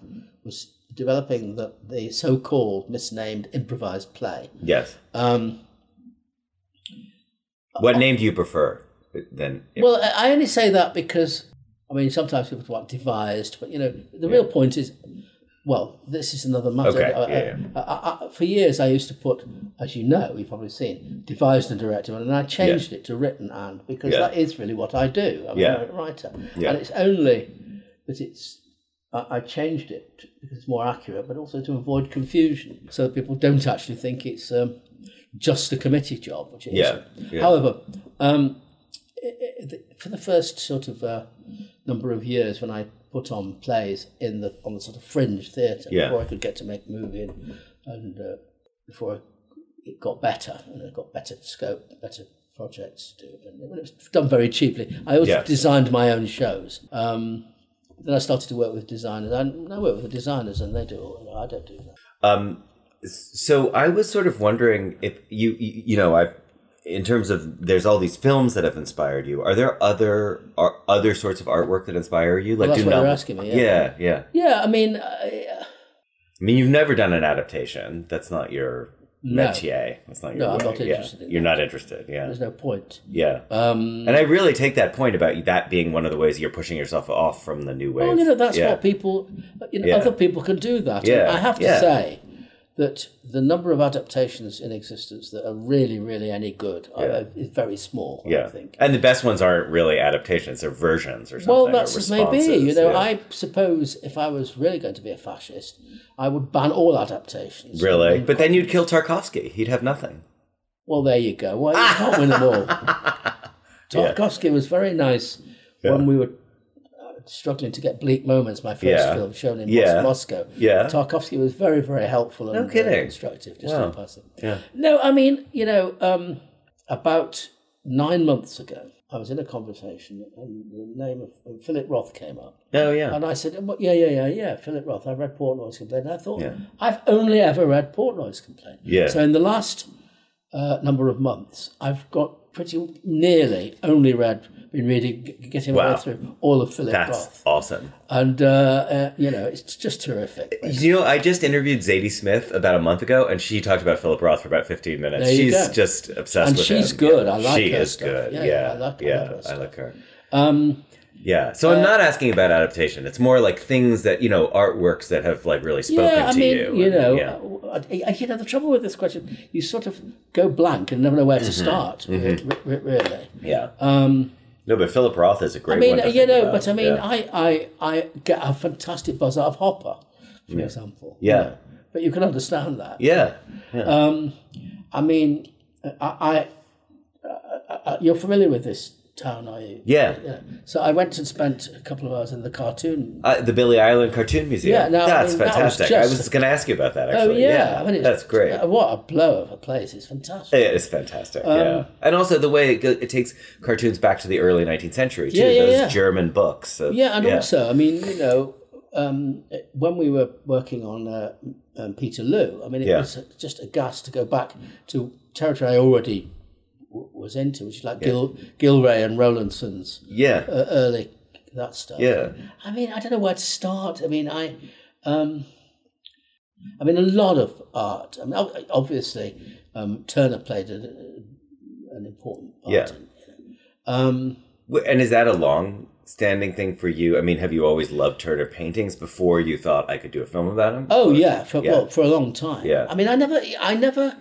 was developing the the so-called misnamed improvised play, Yes. um, What name do you prefer? Then. well, I only say that because I mean sometimes people want devised, but you know the real point is. Well, this is another matter. Okay, I- I- yeah, I- I- for years, I used to put, as you know, you've probably seen, devised and directed, and I changed it to written and because Yeah. that is really what I do. I'm Yeah. a writer, Yeah. and it's only that it's. I I changed it because it's more accurate, but also to avoid confusion, so that people don't actually think it's um, just a committee job, which it Yeah, yeah. However, um, for the first sort of uh, number of years when I put on plays in the on the sort of fringe theatre Yeah. before I could get to make a movie and, and uh, before it got better and it got better scope, better projects to do. And it was done very cheaply. I also Yeah. designed my own shows. Um, then I started to work with designers. I, I work with the designers and they do all. I don't do that. Um, so I was sort of wondering if you, you, you know, I, in terms of there's all these films that have inspired you. Are there other are other sorts of artwork that inspire you? Like, that's do what you're novel- asking me, yeah. yeah, yeah. Yeah, I mean, I, uh, I mean, you've never done an adaptation. That's not your No. métier. That's not your. No, I'm way. not Yeah. interested in You're not interested. Yeah, there's no point. yeah. Um, and I really take that point about that being one of the ways you're pushing yourself off from the new wave. Well, you know, that's yeah. what people, you know, Yeah. other people can do that. Yeah, I have to yeah. say that the number of adaptations in existence that are really, really any good are, is very small, Yeah, I think. and the best ones aren't really adaptations; they're versions or something. Well, that's as may be. You know, yeah. I suppose if I was really going to be a fascist, I would ban all adaptations. Really? But then you'd kill Tarkovsky. He'd have nothing. Well, there you go. Well, you can't win them all. *laughs* Tarkovsky was very nice when we were struggling to get Bleak Moments, my first Yeah. film, shown in Yeah. Mos- Moscow. Yeah. Tarkovsky was very, very helpful and No uh, kidding. instructive, just Wow. in passing. Yeah. No, I mean, you know, um, about nine months ago, I was in a conversation and the name of Philip Roth came up. Oh yeah. And I said, yeah, yeah, yeah, yeah, Philip Roth. I read Portnoy's Complaint. And I thought, Yeah. I've only ever read Portnoy's Complaint. Yeah. So in the last uh, number of months, I've got pretty nearly only read, been reading, getting my Wow. through all of Philip Roth. That's Roth. awesome. And, uh, uh, you know, it's just terrific. You know, I just interviewed Zadie Smith about a month ago, and she talked about Philip Roth for about fifteen minutes. There you she's go. just obsessed And with she's him. good. Yeah. I like She her She is stuff. good. Yeah, Yeah, I like- I yeah, like her I like her. Um, Yeah. So I'm not asking about adaptation. It's more like things that, you know, artworks that have like really spoken yeah, I to mean, you. you and- know, yeah. uh, I, I- you know, the trouble with this question, you sort of go blank and never know where Mm-hmm. to start. re- re- really. yeah. Um, No, but Philip Roth is a great one. I mean, you know, about. but I mean, yeah. I, I, I get a fantastic buzz out of Hopper, for example. you Yeah. know. But you can understand that. yeah. Um, I mean, I, I uh, uh, you're familiar with this town, are you? Yeah. So I went and spent a couple of hours in the cartoon. Uh, the Billy Ireland Cartoon Museum. Yeah, no, I that's mean, that was fantastic. I was going to ask you about that Oh actually. yeah, I mean, it's, that's great. uh, What a blow of a place! It's fantastic. It is fantastic, Um, yeah. And also the way it, go, it takes cartoons back to the early 19th century, too. Yeah, yeah, Those yeah. German books. of- Yeah, and also, I mean, you know, um, when we were working on uh, um, Peterloo, I mean, it Yeah. was just a gas to go back to territory I already was into, which is like Gil Gillray and Rowlandson's Yeah. uh, early that stuff. Yeah. I mean, I don't know where to start. I mean, I, um, I mean, a lot of art. I mean, obviously, um, Turner played a, an important part. Yeah. In, um, And is that a long standing thing for you? I mean, have you always loved Turner paintings before you thought I could do a film about him? Oh yeah, for Yeah. well for a long time. Yeah. I mean, I never, I never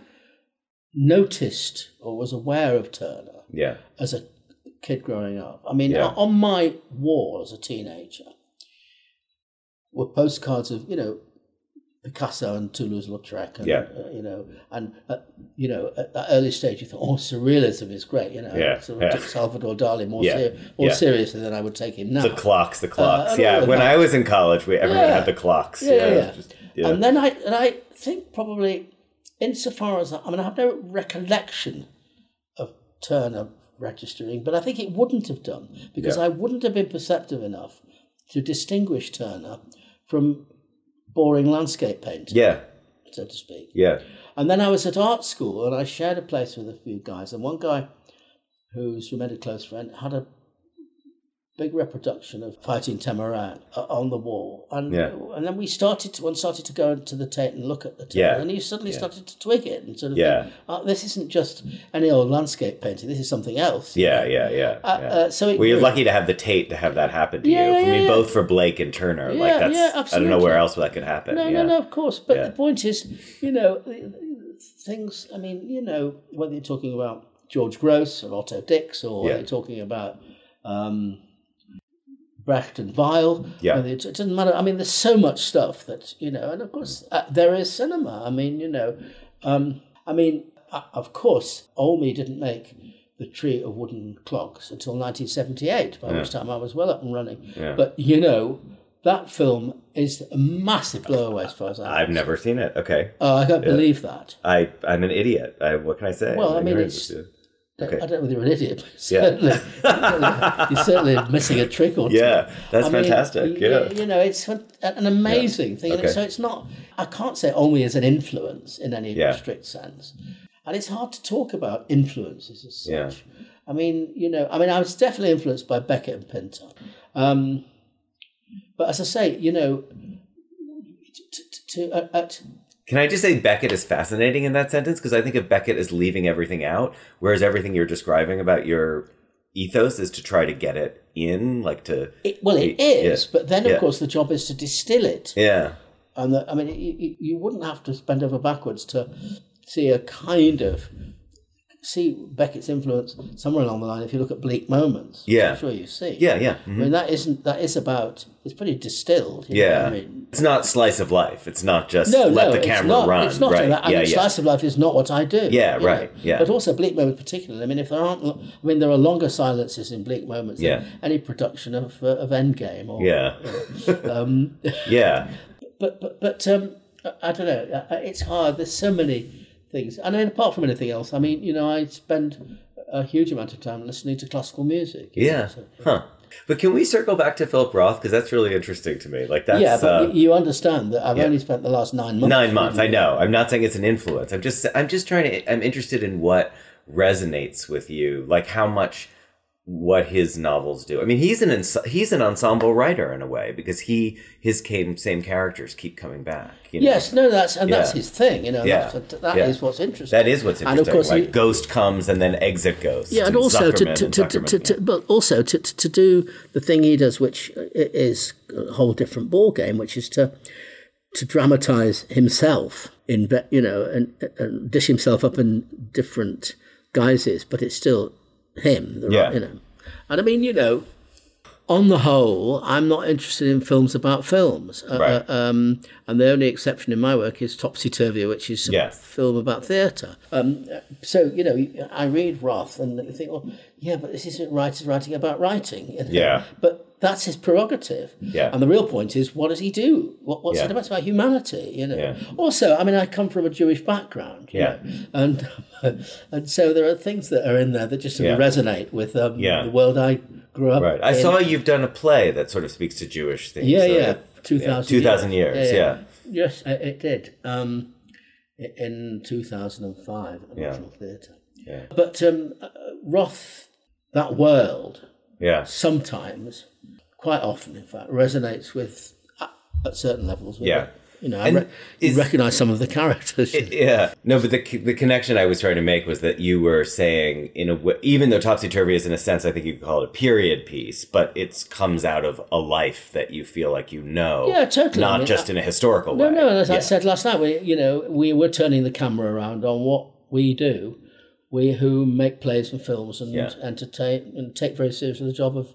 noticed or was aware of Turner Yeah. as a kid growing up. I mean, Yeah. on my wall as a teenager were postcards of you know Picasso and Toulouse-Lautrec, and Yeah. uh, you know, and uh, you know, at that early stage, you thought, oh, surrealism is great, you know. Yeah, So I yeah. took Salvador Dali more Yeah, ser- more yeah. seriously than I would take him now. The clocks, the clocks. and yeah. When that. I was in college, we everyone had the clocks. Yeah, yeah, just- yeah. And then I and I think probably insofar as I mean I have no recollection of Turner registering, but I think it wouldn't have done because Yeah. I wouldn't have been perceptive enough to distinguish Turner from boring landscape painting, yeah. so to speak. Yeah. And then I was at art school and I shared a place with a few guys, and one guy who's remained a close friend had a big reproduction of fighting Temeraire uh, on the wall, and Yeah. and then we started to one started to go into the Tate and look at the Tate, Yeah. and you suddenly started to twig it and sort of Yeah. think, oh, this isn't just any old landscape painting, this is something else. Yeah, yeah, yeah. Uh, uh, so it, well, you're lucky to have the Tate to have that happen to Yeah, you. yeah, I mean, yeah. both for Blake and Turner. Yeah, like that's. yeah, I don't know where else that could happen. No, yeah. no, no, of course. But Yeah. the point is, you know, things, I mean, you know, whether you're talking about George Grosz or Otto Dix or Yeah. you're talking about um, Brecht and Weill, Yeah. it, it doesn't matter. I mean, there's so much stuff that, you know, and of course, uh, there is cinema. I mean, you know, um, I mean, uh, of course, Olmi didn't make the tree of wooden clogs until 1978, by which time I was well up and running. Yeah. But, you know, that film is a massive blowaway as far as I I've never seen it. Okay. Oh, I can't believe that. I I'm an idiot. I, what can I say? Well, I mean, it's- Okay. I don't know whether you're an idiot, but Yeah. you're *laughs* certainly missing a trick or two. Yeah, that's I fantastic, y- yeah. You know, it's an amazing thing. Okay. so it's not, I can't say only as an influence in any Yeah. strict sense. And it's hard to talk about influences as such. Yeah. I mean, you know, I mean, I was definitely influenced by Beckett and Pinter. Um, but as I say, you know, to, to, to uh, at, Can I just say Beckett is fascinating in that sentence? Because I think of Beckett as leaving everything out, whereas everything you're describing about your ethos is to try to get it in, like to. it, well, it Yeah. is, but then of Yeah. course the job is to distill it. Yeah. And the, I mean, you, you- you wouldn't have to bend over backwards to see a kind of see Beckett's influence somewhere along the line. If you look at Bleak Moments, Yeah. I'm sure you see. Yeah, yeah. I mhm. mean, that isn't that is about. It's pretty distilled. Yeah. I mean, It's not slice of life. It's not just no, let no, the camera not, run. It's not right. that. I yeah, mean, yeah. slice of life is not what I do. Yeah, you know. right, yeah. But also Bleak Moments, particularly. I mean, if there aren't, I mean, there are longer silences in Bleak Moments Yeah. than any production of uh, of Endgame or Yeah. um, *laughs* yeah. *laughs* but but but um, I, I don't know. I- I- It's hard. There's so many things, and then apart from anything else, I mean, you know, I spend a huge amount of time listening to classical music. you know, Yeah. so- Huh. But can we circle back to Philip Roth because that's really interesting to me. Like that's yeah, but uh, you understand that I've yeah. only spent the last nine months. nine months. I know. I'm not saying it's an influence. I'm just I'm just trying to. I'm interested in what resonates with you. Like how much what his novels do. I mean, he's an he's an ensemble writer in a way because he his came, same characters keep coming back. You know? Yes, no, that's and that's his thing. You know, Yeah. that's, that is Yeah. what's interesting. That is what's interesting. And of course, like he- Ghost comes and then exit Ghost. Yeah, and also to Zuckerman to, and to, to, but also to, to to do the thing he does, which is a whole different ball game, which is to to dramatize himself in you know and, and dish himself up in different guises, but it's still him. the- Yeah. you know, and I mean, you know. On the whole, I'm not interested in films about films. Uh, Right. uh, um, and the only exception in my work is Topsy Turvy, which is a Yeah. film about theatre. Um, so, you know, I read Roth and you think, well, yeah, but this isn't writers writing about writing. you *laughs* know. Yeah. But that's his prerogative. Yeah. And the real point is, what does he do? What, what's Yeah. it about? It's about humanity, you know. Yeah. Also, I mean, I come from a Jewish background. Yeah. know, And, *laughs* and so there are things that are in there that just sort of Yeah. resonate with um, the world I grew up Right. I in. saw you've done a play that sort of speaks to Jewish things. Yeah, so yeah, that- two thousand. 2,000 years, yeah. Yes, it did. Um, in two thousand and five at the Yeah. National Theatre. Yeah. But um, uh, Roth, that world, Yeah. sometimes, quite often, in fact, resonates with at, at certain levels. With Yeah. it. You know, And I re- you recognise some of the characters. Yeah. No, but the the connection I was trying to make was that you were saying in a way, even though Topsy Turvy is in a sense, I think you could call it a period piece, but it comes out of a life that you feel like you know. Yeah, totally. I Not mean, just I- in a historical No, way. no, no. as I said last night, we you know we were turning the camera around on what we do. We who make plays and films and Yeah. entertain and take very seriously the job of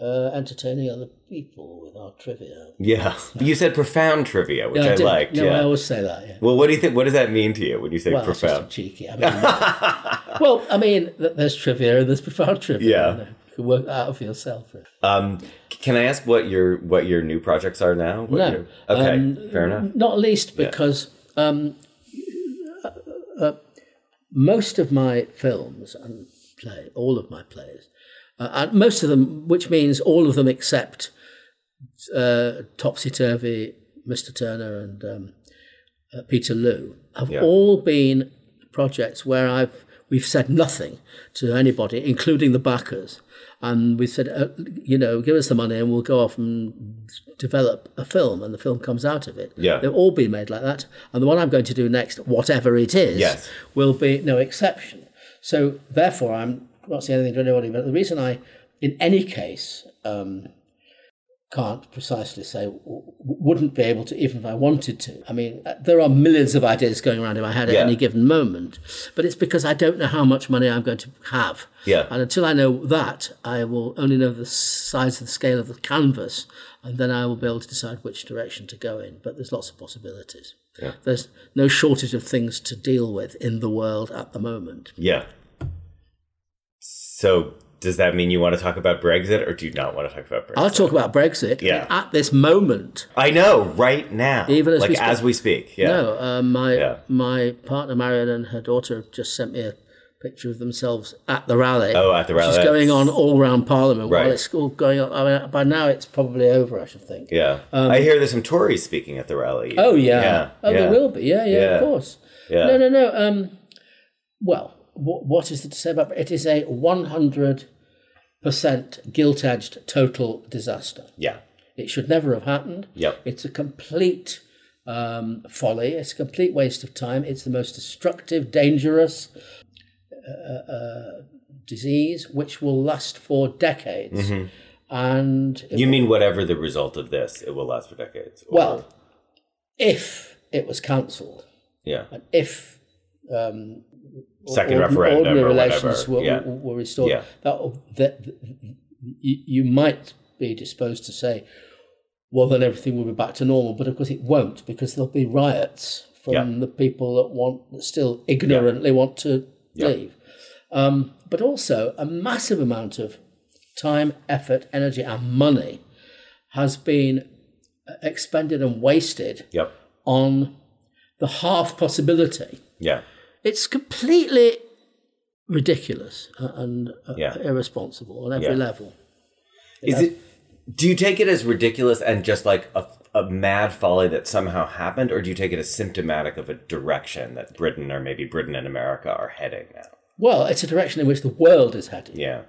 uh, entertaining other people with our trivia. Yeah. You said profound trivia, which Yeah, I, did. liked. No, yeah. I always say that. Yeah. Well, what do you think? What does that mean to you when you say Well, profound? cheeky. I mean, *laughs* well, I mean, there's trivia and there's profound trivia. Yeah. You, know. you can work that out for yourself. Um, can I ask what your what your new projects are now? What No. your- Okay, Um, fair enough. Not least because um, uh, uh, most of my films and play, all of my plays, uh, and most of them, which means all of them except uh, Topsy Turvy, Mr. Turner, and um, uh, Peterloo, have Yeah. all been projects where I've we've said nothing to anybody, including the backers. And we said, uh, you know, give us the money and we'll go off and develop a film, and the film comes out of it. Yeah. They've all been made like that. And the one I'm going to do next, whatever it is, Yes. will be no exception. So, therefore, I'm not saying anything to anybody, but the reason I, in any case, um, can't precisely say, wouldn't be able to, even if I wanted to. I mean, uh, there are millions of ideas going around in my head at Yeah. any given moment, but it's because I don't know how much money I'm going to have. Yeah. And until I know that, I will only know the size of the scale of the canvas, and then I will be able to decide which direction to go in. But there's lots of possibilities. Yeah. There's no shortage of things to deal with in the world at the moment. Yeah. So does that mean you want to talk about Brexit or do you not want to talk about Brexit? I'll talk about Brexit Yeah. at this moment. I know, right now. Even as like we speak. as we speak. Yeah. No, uh, my Yeah. my partner Marion and her daughter just sent me a picture of themselves at the rally. Oh, at the rally. Which is going on all around Parliament. Right. While it's all going on, I mean, by now it's probably over, I should think. Yeah. I hear there's some Tories speaking at the rally. Um, Oh yeah. Yeah. Oh, yeah. there will be. Yeah, yeah, Yeah. of course. Yeah. No, no, no. Um, well, what, what is it to say about it? it? Is a one hundred percent gilt-edged total disaster. Yeah. It should never have happened. Yeah. It's a complete um, folly. It's a complete waste of time. It's the most destructive, dangerous uh, uh, disease which will last for decades. Mm-hmm. And You mean whatever the result of this, it will last for decades. or- well, if it was cancelled, yeah. and if um, Second ordin- referendum ordinary or relations were, yeah. were, restored, Yeah. that, that, you, might be disposed to say, well, then everything will be back to normal. But of course, it won't because there'll be riots from Yeah. the people that want that still ignorantly want to leave. Um, but also, a massive amount of time, effort, energy, and money has been expended and wasted on the half possibility. Yeah. It's completely ridiculous and uh, Yeah. irresponsible on every Yeah. level. Is it? Do you take it as ridiculous and just like a, a mad folly that somehow happened, or do you take it as symptomatic of a direction that Britain or maybe Britain and America are heading now? Well, it's a direction in which the world is heading. Yeah.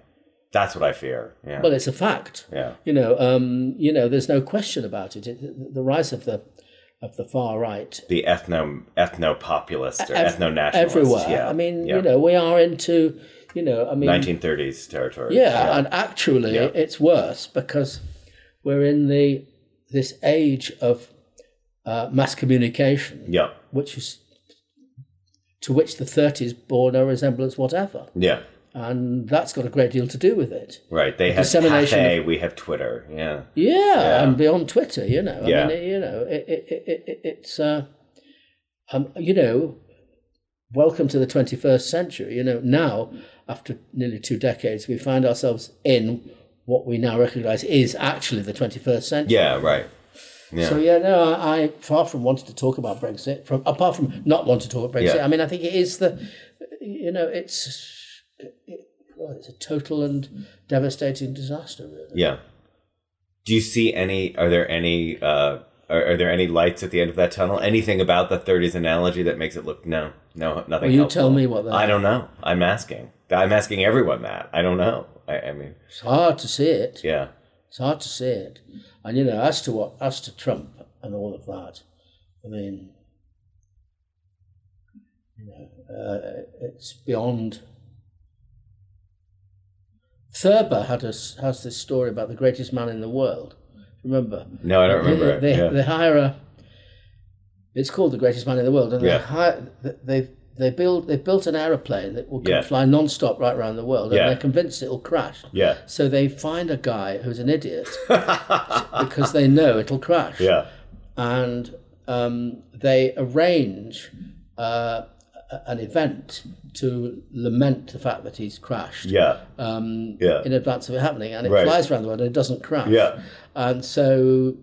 That's what I fear. Yeah. Well, it's a fact. Yeah. You know, um, you know, there's no question about it. it the rise of the of the far right the ethno ethno populist or ev- ethno nationalist. everywhere. Yeah. I mean, yeah. you know, we are into, you know, I mean, 1930s territory. yeah, and actually, Yeah. it's worse because we're in the this age of uh, mass communication, yeah. which is to which the 30s bore no resemblance whatever, Yeah. And that's got a great deal to do with it. Right. They have dissemination Pathé, we have Twitter. Yeah. Yeah, and beyond Twitter, you know. I Yeah. mean, you know, it, it, it, it, it's, uh, um, you know, welcome to the 21st century. You know, now, after nearly two decades, we find ourselves in what we now recognize is actually the 21st century. Yeah, right. Yeah. So yeah, no, I, I far from wanting to talk about Brexit, from apart from not wanting to talk about Brexit, Yeah. I mean, I think it is the, you know, it's, it, well, it's a total and devastating disaster, really. Yeah. Do you see any? Are there any? Uh, are, are there any lights at the end of that tunnel? Anything about the '30s analogy that makes it look no, no, nothing? Well, you helpful? tell me what they I don't know. I'm asking. I'm asking everyone that. I don't know. I, I mean, It's hard to see it. yeah, It's hard to see it. And you know, as to what as to Trump and all of that, I mean, you know, uh, it's beyond. Thurber had us has this story about the greatest man in the world. Remember? No, I don't They- remember it. They, Yeah. they hire a. It's called the greatest man in the world, and Yeah. they hire they they build they built an aeroplane that will Yeah. fly non-stop right around the world, and Yeah. they're convinced it'll crash. Yeah. So they find a guy who's an idiot *laughs* because they know it'll crash. yeah, And um, they arrange uh, a- an event to lament the fact that he's crashed yeah, um, Yeah. in advance of it happening. And it Right. flies around the world and it doesn't crash. Yeah. And so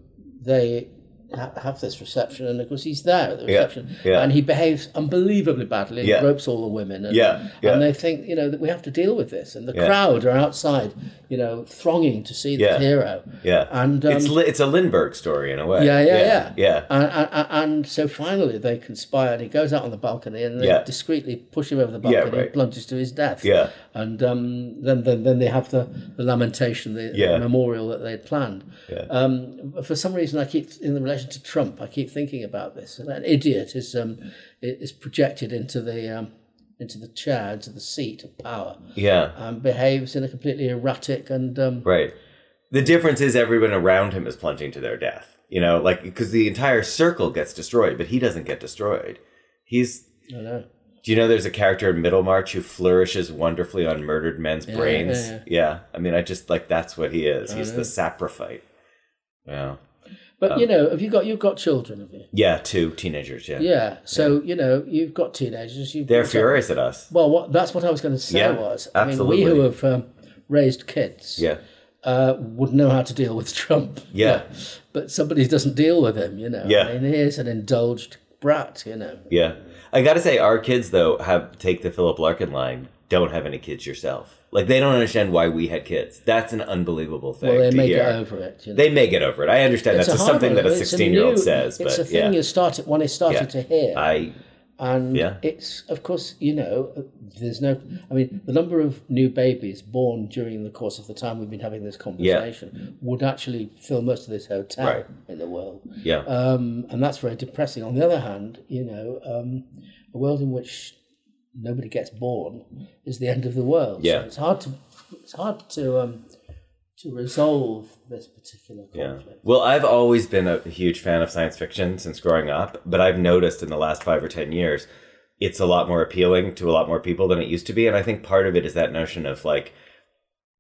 they ha- have this reception, and of course he's there at the reception, yeah. and he behaves unbelievably badly and Yeah. gropes all the women, and, Yeah, yeah. and they think you know that we have to deal with this, and the Yeah. crowd are outside, you know, thronging to see Yeah. the hero, yeah. and um, it's it's a Lindbergh story in a way. yeah, yeah, yeah, yeah. And, and, and so finally they conspire, and he goes out on the balcony, and they Yeah. discreetly push him over the Yeah, balcony right. and plunges to his death. Yeah. And um, then, then then they have the, the lamentation, the, Yeah. the memorial that they had planned. Yeah. Um, for some reason, I keep in relation to Trump, I keep thinking about this. An idiot is um, is projected into the um, into the chair, into the seat of power, yeah. and behaves in a completely erratic and um, Right. The difference is everyone around him is plunging to their death. You know, like because the entire circle gets destroyed, but he doesn't get destroyed. He's. I know. Do you know there's a character in Middlemarch who flourishes wonderfully on murdered men's brains? yeah, Yeah, I mean, I just like that's what he is. He's the saprophyte. Yeah. But Um, you know, have you got you've got children, have you? Yeah, two teenagers. Yeah. Yeah. So you know, you've got teenagers. You've They're furious at us. Well, what, that's what I was going to say. Yeah, was I mean, absolutely. we who have um, raised kids, Yeah. uh, would know how to deal with *laughs* Trump. Yeah. But, but somebody doesn't deal with him. You know. Yeah. I mean, he is an indulged brat. You know. Yeah. I got to say, our kids though have take the Philip Larkin line. Don't have any kids yourself. Like they don't understand why we had kids. That's an unbelievable thing. Well, they to may hear. get over it. You know. They may get over it. I understand It's that's something one. that a 16 year old new- says. It's but a thing yeah. you started one is starting Yeah. to hear. I And Yeah. it's, of course, you know, there's no, I mean, the number of new babies born during the course of the time we've been having this conversation would actually fill most of this hotel Right. in the world. yeah. Um, and that's very depressing. On the other hand, you know, um, a world in which nobody gets born is the end of the world. Yeah. So it's hard to, it's hard to, um, to resolve this particular conflict. Yeah. Well, I've always been a huge fan of science fiction since growing up, but I've noticed in the last five or 10 years, it's a lot more appealing to a lot more people than it used to be. And I think part of it is that notion of like,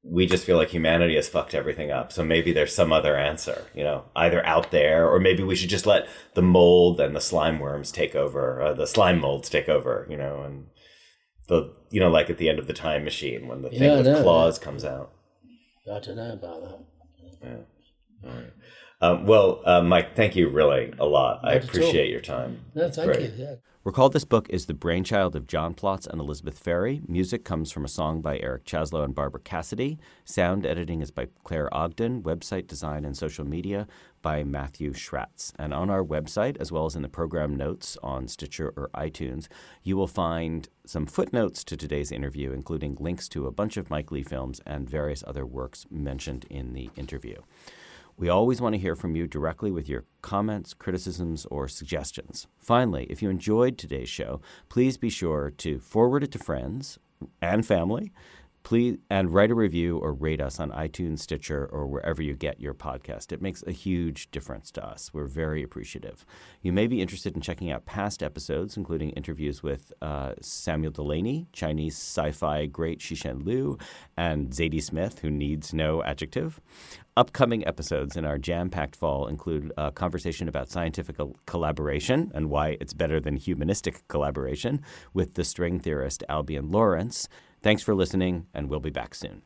we just feel like humanity has fucked everything up. So maybe there's some other answer, you know, either out there, or maybe we should just let the mold and the slime worms take over, uh, the slime molds take over, you know, and the, you know, like at the end of the time machine when the thing Yeah, with know, claws comes out. I don't know about that. Yeah. Um, well, uh, Mike, thank you really a lot. I Not at all. appreciate your time. No, It's thank great. you. Yeah. Recall this book is the brainchild of John Plotz and Elizabeth Ferry. Music comes from a song by Eric Chasalow and Barbara Cassidy. Sound editing is by Claire Ogden. Website design and social media by Matthew Schratz. And on our website, as well as in the program notes on Stitcher or iTunes, you will find some footnotes to today's interview, including links to a bunch of Mike Leigh films and various other works mentioned in the interview. We always want to hear from you directly with your comments, criticisms, or suggestions. Finally, if you enjoyed today's show, please be sure to forward it to friends and family. Please and write a review or rate us on iTunes, Stitcher, or wherever you get your podcast. It makes a huge difference to us. We're very appreciative. You may be interested in checking out past episodes, including interviews with uh, Samuel Delany, Chinese sci-fi great Cixin Liu, and Zadie Smith, who needs no adjective. Upcoming episodes in our jam packed fall include a conversation about scientific collaboration and why it's better than humanistic collaboration with the string theorist Albion Lawrence. Thanks for listening, and we'll be back soon.